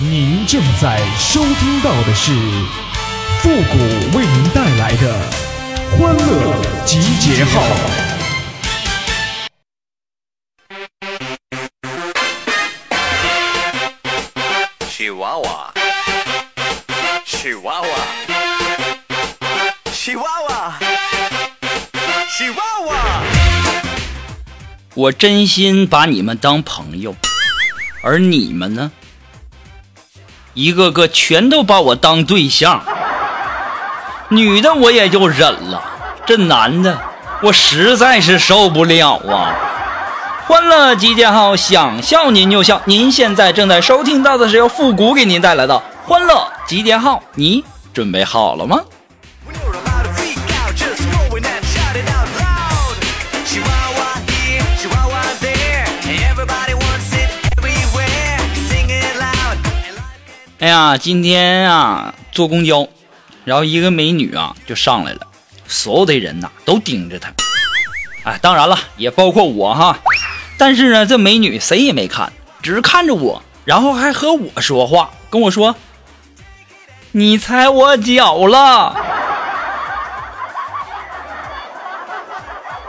您正在收听到的是复古为您带来的欢乐集结号。喜娃娃，喜娃娃，喜娃娃，喜娃娃。我真心把你们当朋友，而你们呢？一个个全都把我当对象。女的我也就忍了，这男的我实在是受不了啊！欢乐集结号，想笑您就笑。您现在正在收听到的是由复古给您带来的欢乐集结号，你准备好了吗？哎呀，今天啊坐公交，然后一个美女啊就上来了，所有的人呐都盯着她。哎，当然了，也包括我哈。但是呢，这美女谁也没看，只是看着我，然后还和我说话，跟我说：“你踩我脚了。”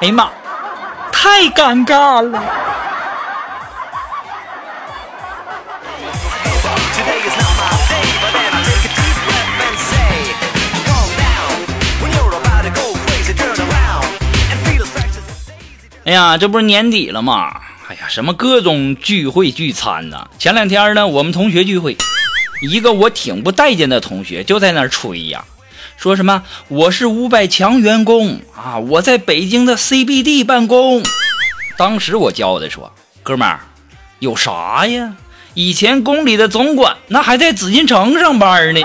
哎呀妈，太尴尬了。哎呀，这不是年底了吗？哎呀，什么各种聚会聚餐呐、前两天呢，我们同学聚会，一个我挺不待见的同学就在那儿吹呀，说什么我是五百强员工啊，我在北京的 CBD 办公。当时我骄傲的说：“哥们儿，有啥呀？以前宫里的总管那还在紫禁城上班呢，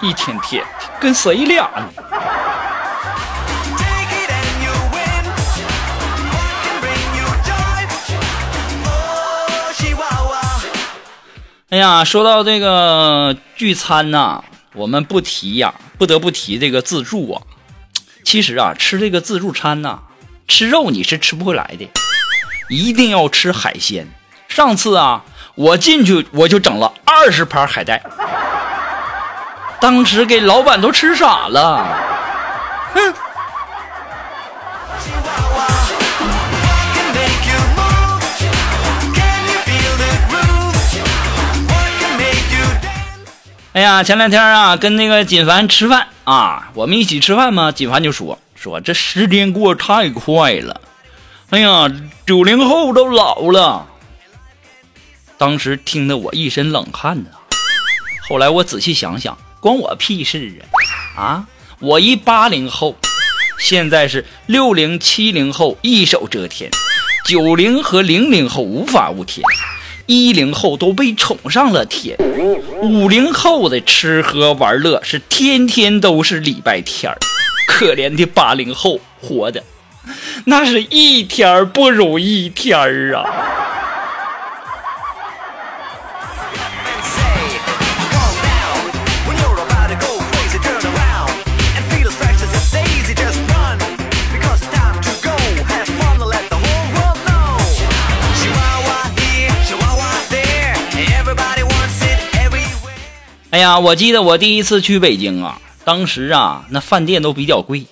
一天天跟谁俩呢？”哎呀，说到这个聚餐呐、我们不提呀，不得不提这个自助啊。其实啊，吃这个自助餐呐、吃肉你是吃不回来的，一定要吃海鲜。上次啊，我进去我就整了二十盘海带，当时给老板都吃傻了。哼。哎呀，前两天啊，跟那个锦凡吃饭啊，我们一起吃饭嘛。锦凡就说说这时间过得太快了，哎呀，九零后都老了。当时听得我一身冷汗呐。后来我仔细想想，关我屁事啊！啊，我一八零后，现在是六零七零后一手遮天，九零和零零后无法无天，一零后都被宠上了天。五零后的吃喝玩乐是天天都是礼拜天儿，可怜的八零后活的那是一天不如一天儿啊！我记得我第一次去北京啊，当时啊那饭店都比较贵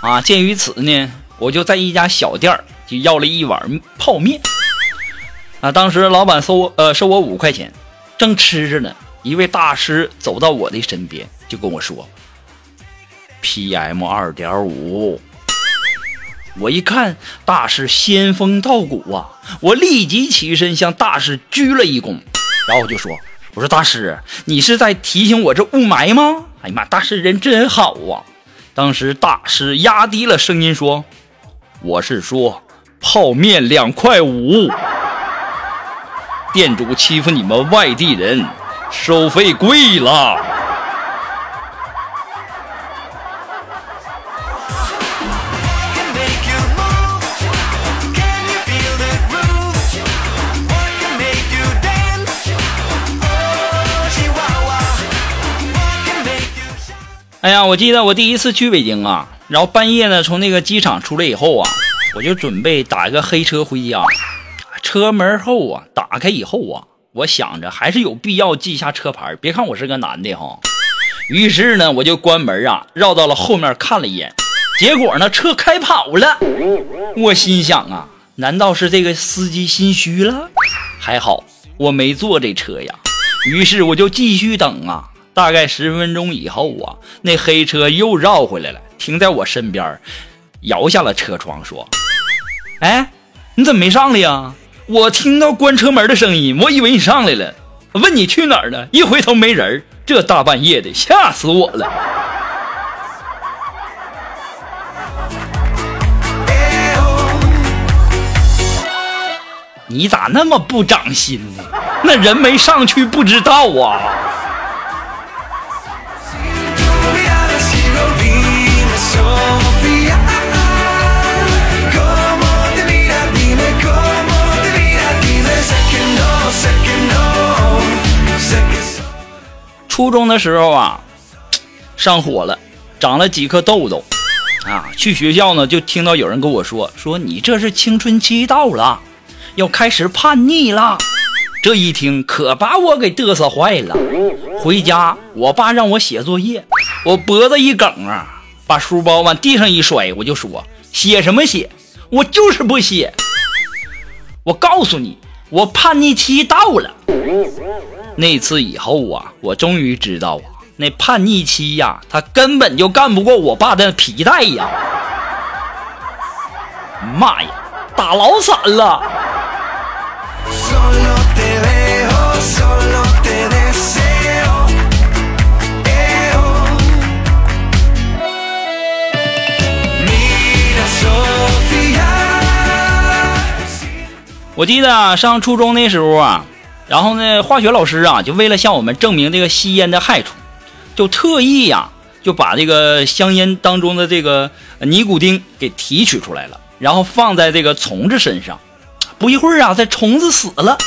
啊，鉴于此呢，我就在一家小店儿就要了一碗泡面啊，当时老板收我呃收我五块钱，正吃着呢，一位大师走到我的身边就跟我说：“PM 二点五。”我一看大师仙风道骨啊，我立即起身向大师鞠了一躬，然后就说：“我说大师，你是在提醒我这雾霾吗？”哎呀妈，大师人真好啊！当时大师压低了声音说：“我是说泡面两块五，店主欺负你们外地人，收费贵了。”我记得我第一次去北京啊，然后半夜呢从那个机场出来以后啊，我就准备打一个黑车回家。车门后啊打开以后啊，我想着还是有必要记一下车牌，别看我是个男的哈。于是呢，我就关门啊，绕到了后面看了一眼，结果呢，车开跑了。我心想啊，难道是这个司机心虚了？还好我没坐这车呀。于是我就继续等啊，大概十分钟以后啊，那黑车又绕回来了，停在我身边，摇下了车窗说：“哎，你怎么没上来呀？我听到关车门的声音，我以为你上来了。问你去哪儿了？一回头没人，这大半夜的，吓死我了。”你咋那么不长心呢？那人没上去不知道啊。初中的时候啊，上火了，长了几颗痘痘，啊，去学校呢就听到有人跟我说，说你这是青春期到了，要开始叛逆了。这一听可把我给嘚瑟坏了。回家，我爸让我写作业，我脖子一梗啊，把书包往地上一摔，我就说写什么写，我就是不写。我告诉你，我叛逆期到了。那次以后啊，我终于知道啊，那叛逆期呀，他根本就干不过我爸的皮带呀！妈呀，打老惨了！我记得，上初中那时候啊，然后呢，化学老师啊，就为了向我们证明这个吸烟的害处，就特意呀、就把这个香烟当中的这个尼古丁给提取出来了，然后放在这个虫子身上。不一会儿啊，这虫子死了。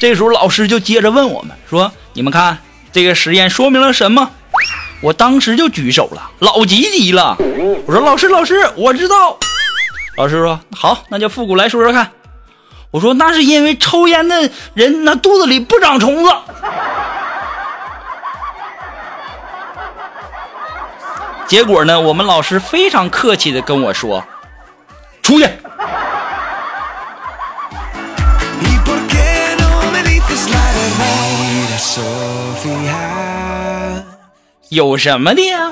这时候老师就接着问我们说：“你们看这个实验说明了什么？”我当时就举手了，老积极了。我说：“老师，老师，我知道。”老师说：“好，那就复古来说说看。”我说：“那是因为抽烟的人那肚子里不长虫子。”结果呢，我们老师非常客气的跟我说：“出去。”有什么的呀？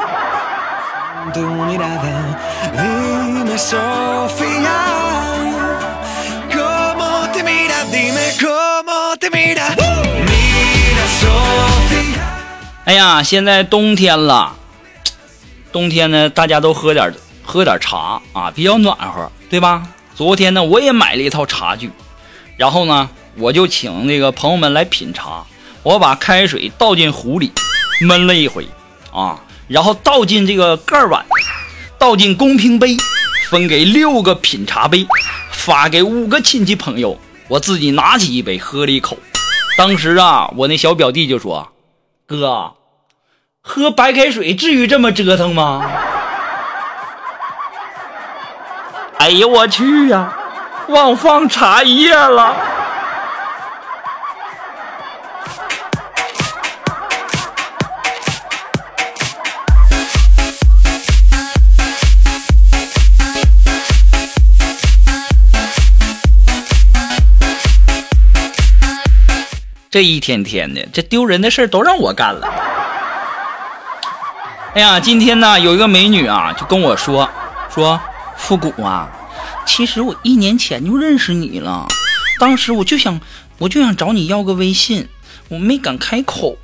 哎呀，现在冬天了，冬天呢，大家都喝点喝点茶啊，比较暖和，对吧？昨天呢，我也买了一套茶具，然后呢，我就请那个朋友们来品茶。我把开水倒进壶里，焖了一回啊，然后倒进这个盖碗，倒进公平杯，分给六个品茶杯，发给五个亲戚朋友。我自己拿起一杯喝了一口，当时啊，我那小表弟就说：“哥，喝白开水至于这么折腾吗？”哎呦我去呀、忘放茶叶了。这一天天的，这丢人的事都让我干了。哎呀，今天呢，有一个美女啊，就跟我说说，复古啊，其实我一年前就认识你了，当时我就想，我就想找你要个微信，我没敢开口。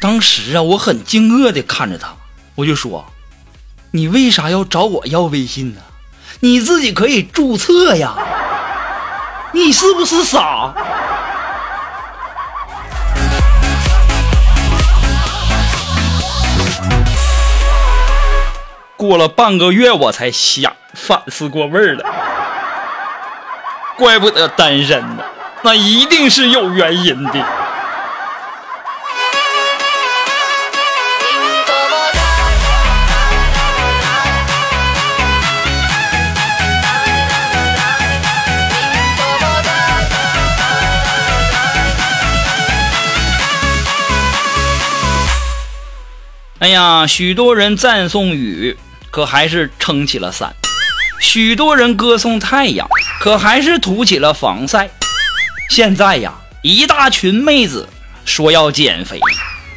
当时啊，我很惊愕的看着她，我就说，你为啥要找我要微信呢？你自己可以注册呀，你是不是傻？过了半个月，我才想反思过味儿来，怪不得单身呢，那一定是有原因的。哎呀，许多人赞颂雨，可还是撑起了伞；许多人歌颂太阳，可还是涂起了防晒。现在呀，一大群妹子说要减肥，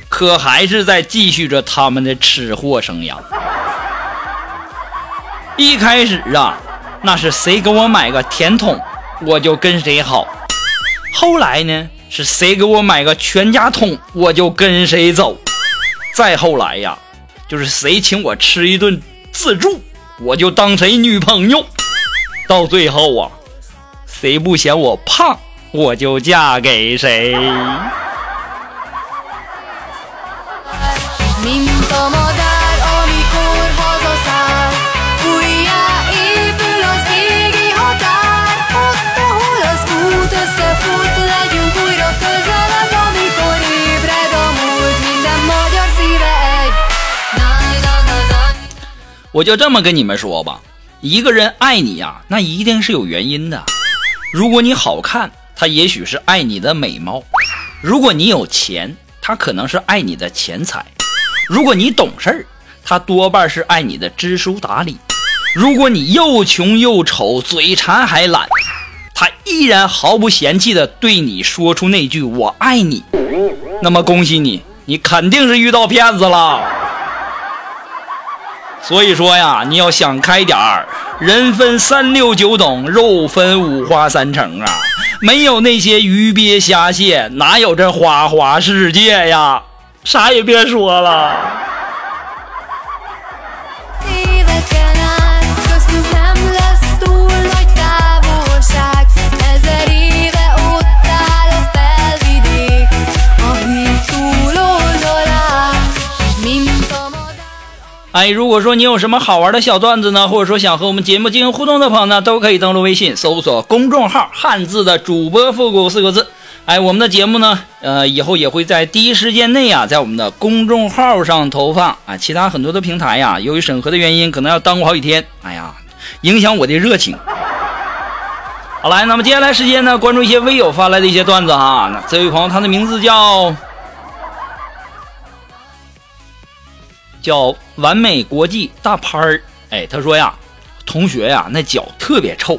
可还是在继续着他们的吃货生涯。一开始啊，那是谁给我买个甜筒，我就跟谁好。后来呢，是谁给我买个全家桶，我就跟谁走。再后来呀，就是谁请我吃一顿自助，我就当谁女朋友。到最后啊，谁不嫌我胖，我就嫁给谁。我就这么跟你们说吧，一个人爱你呀、那一定是有原因的。如果你好看，他也许是爱你的美貌；如果你有钱，他可能是爱你的钱财；如果你懂事儿，他多半是爱你的知书达理；如果你又穷又丑，嘴馋还懒，他依然毫不嫌弃的对你说出那句“我爱你”，那么恭喜你，你肯定是遇到骗子了。所以说呀，你要想开点儿，人分三六九等，肉分五花三成啊！没有那些鱼鳖虾蟹，哪有这花花世界呀？啥也别说了。哎，如果说你有什么好玩的小段子呢，或者说想和我们节目进行互动的朋友呢，都可以登录微信搜索公众号“汉字的主播复古”四个字。哎，我们的节目呢，呃，以后也会在第一时间内啊，在我们的公众号上投放啊。其他很多的平台呀，由于审核的原因，可能要耽误好几天。哎呀，影响我的热情。好来，那么接下来时间呢，关注一些微友发来的一些段子哈。那这位朋友，他的名字叫叫完美国际大潘儿。哎，他说呀，同学呀，那脚特别臭。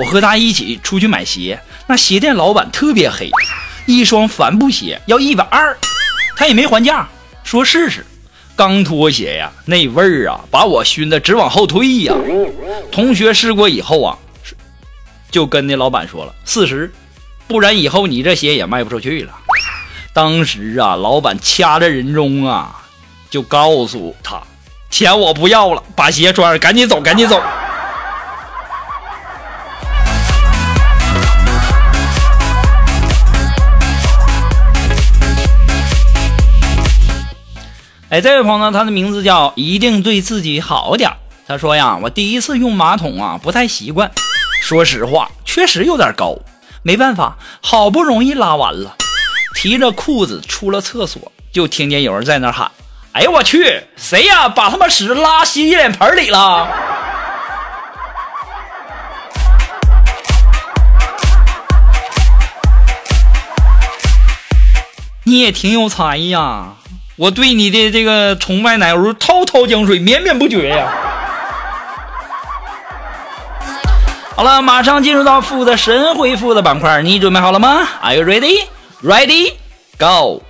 我和他一起出去买鞋，那鞋店老板特别黑，一双帆布鞋要一百二，他也没还价，说试试。刚脱鞋呀，那味儿啊，把我熏得直往后退呀。同学试过以后啊，就跟那老板说了四十，不然以后你这鞋也卖不出去了。当时啊，老板掐着人中啊，就告诉他，钱我不要了，把鞋穿上，赶紧走，赶紧走。哎，这位朋友呢，他的名字叫一定对自己好点。他说呀，我第一次用马桶啊，不太习惯。说实话，确实有点高，没办法，好不容易拉完了，提着裤子出了厕所，就听见有人在那喊：“哎呦我去，谁呀？把他妈屎拉洗脸盆里了！”你也挺有才呀，我对你的这个崇拜奶油滔滔江水，绵绵不绝呀。好了，马上进入到负的神回复的板块，你准备好了吗？Are you ready? Ready? Go!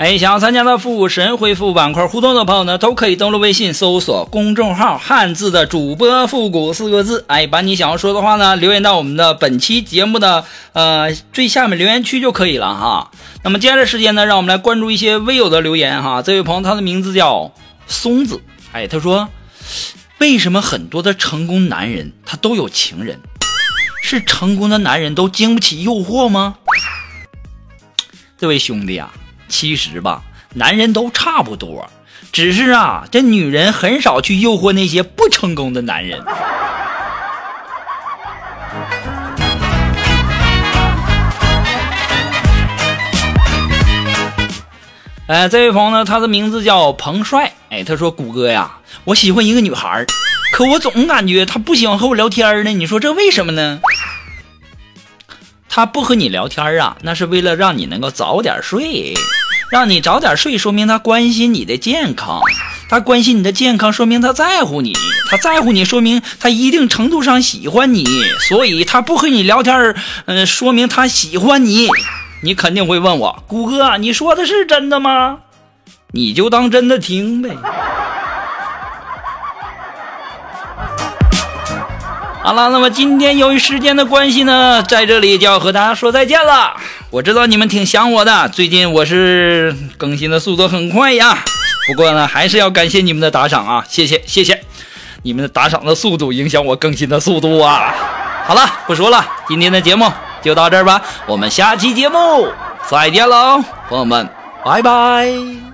哎，想要参加到复古神回复板块互动的朋友呢，都可以登录微信搜索公众号“汉字的主播复古”四个字，哎，把你想要说的话呢留言到我们的本期节目的呃最下面留言区就可以了哈。那么接下来时间呢，让我们来关注一些微友的留言哈。这位朋友他的名字叫松子，哎，他说为什么很多的成功男人他都有情人？是成功的男人都经不起诱惑吗？这位兄弟啊，其实吧，男人都差不多，只是啊，这女人很少去诱惑那些不成功的男人。哎，这位朋友呢，他的名字叫彭帅。哎，他说：“谷歌呀，我喜欢一个女孩儿，可我总感觉她不喜欢和我聊天呢。你说这为什么呢？”她不和你聊天啊，那是为了让你能够早点睡，让你早点睡，说明他关心你的健康。他关心你的健康，说明他在乎你。他在乎你，说明他一定程度上喜欢你。所以他不和你聊天，嗯、说明他喜欢你。你肯定会问我，谷歌，你说的是真的吗？你就当真的听呗。好了，那么今天由于时间的关系呢，在这里就要和大家说再见了。我知道你们挺想我的，最近我是更新的速度很快呀。不过呢，还是要感谢你们的打赏啊，谢谢谢谢，你们的打赏的速度影响我更新的速度啊。好了，不说了，今天的节目就到这儿吧，我们下期节目再见喽，朋友们，拜拜。